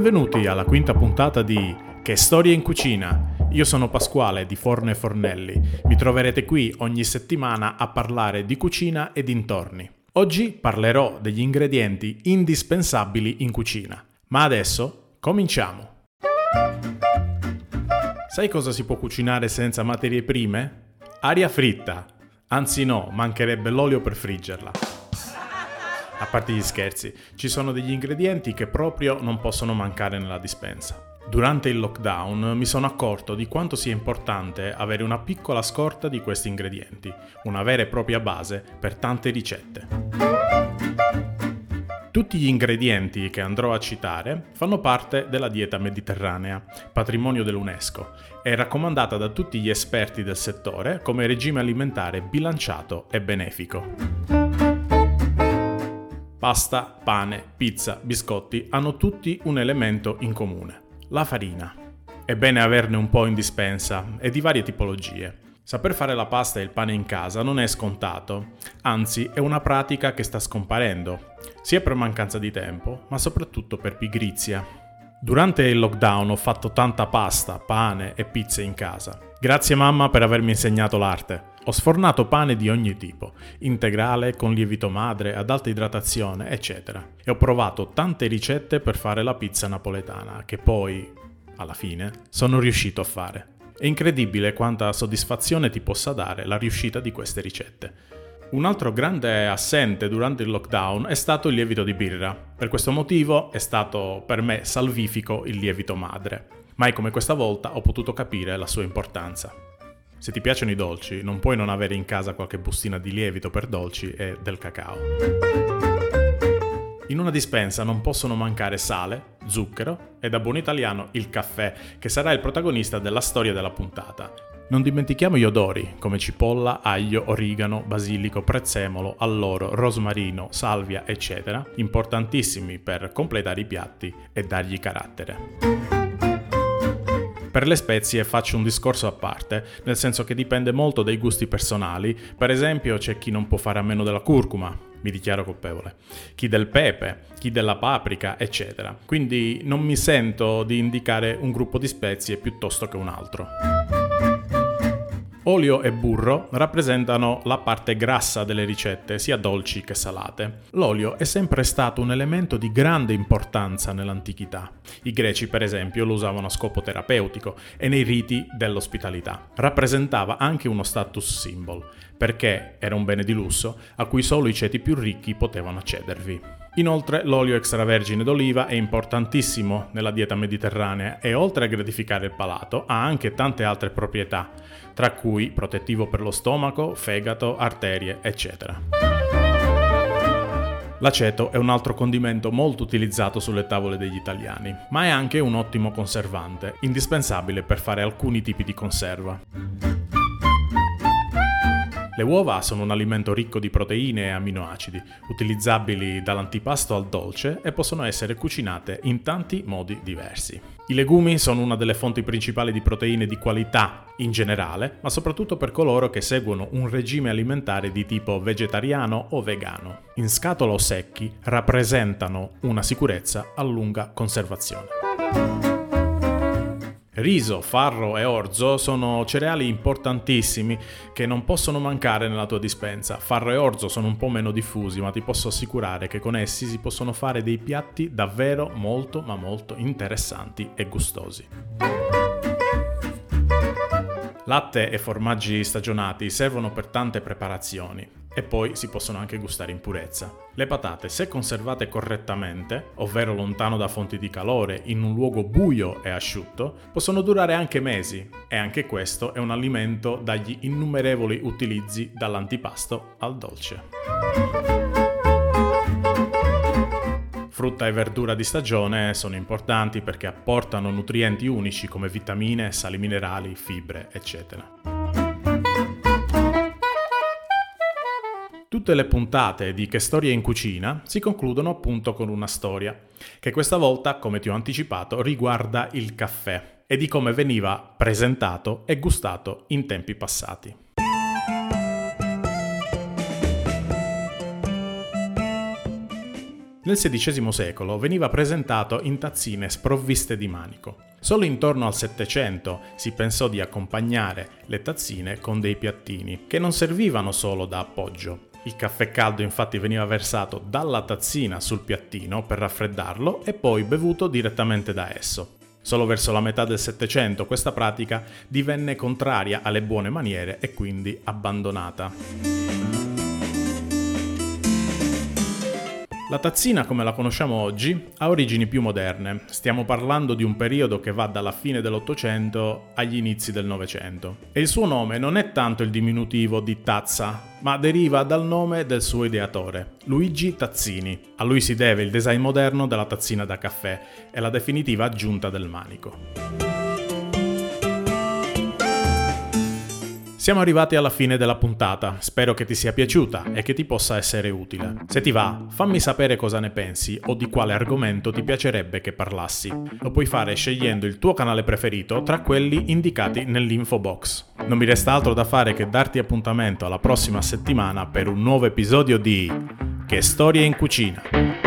Benvenuti alla quinta puntata di Che storie in cucina. Io sono Pasquale di Forno e Fornelli. Mi troverete qui ogni settimana a parlare di cucina e dintorni. Oggi parlerò degli ingredienti indispensabili in cucina. Ma adesso cominciamo. Sai cosa si può cucinare senza materie prime? Aria fritta. Anzi no, mancherebbe l'olio per friggerla. A parte gli scherzi, ci sono degli ingredienti che proprio non possono mancare nella dispensa. Durante il lockdown mi sono accorto di quanto sia importante avere una piccola scorta di questi ingredienti, una vera e propria base per tante ricette. Tutti gli ingredienti che andrò a citare fanno parte della dieta mediterranea, patrimonio dell'UNESCO, e raccomandata da tutti gli esperti del settore come regime alimentare bilanciato e benefico. Pasta, pane, pizza, biscotti hanno tutti un elemento in comune, la farina. È bene averne un po' in dispensa e di varie tipologie. Saper fare la pasta e il pane in casa non è scontato, anzi è una pratica che sta scomparendo, sia per mancanza di tempo, ma soprattutto per pigrizia. Durante il lockdown ho fatto tanta pasta, pane e pizze in casa. Grazie mamma per avermi insegnato l'arte. Ho sfornato pane di ogni tipo, integrale, con lievito madre, ad alta idratazione, eccetera. E ho provato tante ricette per fare la pizza napoletana, che poi, alla fine, sono riuscito a fare. È incredibile quanta soddisfazione ti possa dare la riuscita di queste ricette. Un altro grande assente durante il lockdown è stato il lievito di birra. Per questo motivo è stato per me salvifico il lievito madre. Mai come questa volta ho potuto capire la sua importanza. Se ti piacciono i dolci, non puoi non avere in casa qualche bustina di lievito per dolci e del cacao. In una dispensa non possono mancare sale, zucchero e da buon italiano il caffè, che sarà il protagonista della storia della puntata. Non dimentichiamo gli odori, come cipolla, aglio, origano, basilico, prezzemolo, alloro, rosmarino, salvia, eccetera, importantissimi per completare i piatti e dargli carattere. Per le spezie faccio un discorso a parte, nel senso che dipende molto dai gusti personali. Per esempio c'è chi non può fare a meno della curcuma, mi dichiaro colpevole, chi del pepe, chi della paprika, eccetera. Quindi non mi sento di indicare un gruppo di spezie piuttosto che un altro. Olio e burro rappresentano la parte grassa delle ricette, sia dolci che salate. L'olio è sempre stato un elemento di grande importanza nell'antichità. I greci, per esempio, lo usavano a scopo terapeutico e nei riti dell'ospitalità. Rappresentava anche uno status symbol, perché era un bene di lusso a cui solo i ceti più ricchi potevano accedervi. Inoltre l'olio extravergine d'oliva è importantissimo nella dieta mediterranea e oltre a gratificare il palato ha anche tante altre proprietà, tra cui protettivo per lo stomaco, fegato, arterie, eccetera. L'aceto è un altro condimento molto utilizzato sulle tavole degli italiani, ma è anche un ottimo conservante, indispensabile per fare alcuni tipi di conserva. Le uova sono un alimento ricco di proteine e aminoacidi, utilizzabili dall'antipasto al dolce e possono essere cucinate in tanti modi diversi. I legumi sono una delle fonti principali di proteine di qualità in generale, ma soprattutto per coloro che seguono un regime alimentare di tipo vegetariano o vegano. In scatola o secchi rappresentano una sicurezza a lunga conservazione. Riso, farro e orzo sono cereali importantissimi che non possono mancare nella tua dispensa. Farro e orzo sono un po' meno diffusi, ma ti posso assicurare che con essi si possono fare dei piatti davvero molto ma molto interessanti e gustosi. Latte e formaggi stagionati servono per tante preparazioni e poi si possono anche gustare in purezza. Le patate, se conservate correttamente, ovvero lontano da fonti di calore, in un luogo buio e asciutto, possono durare anche mesi e anche questo è un alimento dagli innumerevoli utilizzi dall'antipasto al dolce. Frutta e verdura di stagione sono importanti perché apportano nutrienti unici come vitamine, sali minerali, fibre, eccetera. Tutte le puntate di Che storia in cucina si concludono appunto con una storia, che questa volta, come ti ho anticipato, riguarda il caffè e di come veniva presentato e gustato in tempi passati. Nel XVI secolo veniva presentato in tazzine sprovviste di manico. Solo intorno al Settecento si pensò di accompagnare le tazzine con dei piattini, che non servivano solo da appoggio. Il caffè caldo infatti veniva versato dalla tazzina sul piattino per raffreddarlo e poi bevuto direttamente da esso. Solo verso la metà del Settecento questa pratica divenne contraria alle buone maniere e quindi abbandonata. La tazzina come la conosciamo oggi ha origini più moderne, stiamo parlando di un periodo che va dalla fine dell'Ottocento agli inizi del Novecento. E il suo nome non è tanto il diminutivo di tazza, ma deriva dal nome del suo ideatore, Luigi Tazzini. A lui si deve il design moderno della tazzina da caffè e la definitiva aggiunta del manico. Siamo arrivati alla fine della puntata, spero che ti sia piaciuta e che ti possa essere utile. Se ti va, fammi sapere cosa ne pensi o di quale argomento ti piacerebbe che parlassi. Lo puoi fare scegliendo il tuo canale preferito tra quelli indicati nell'info box. Non mi resta altro da fare che darti appuntamento alla prossima settimana per un nuovo episodio di Che storie in cucina.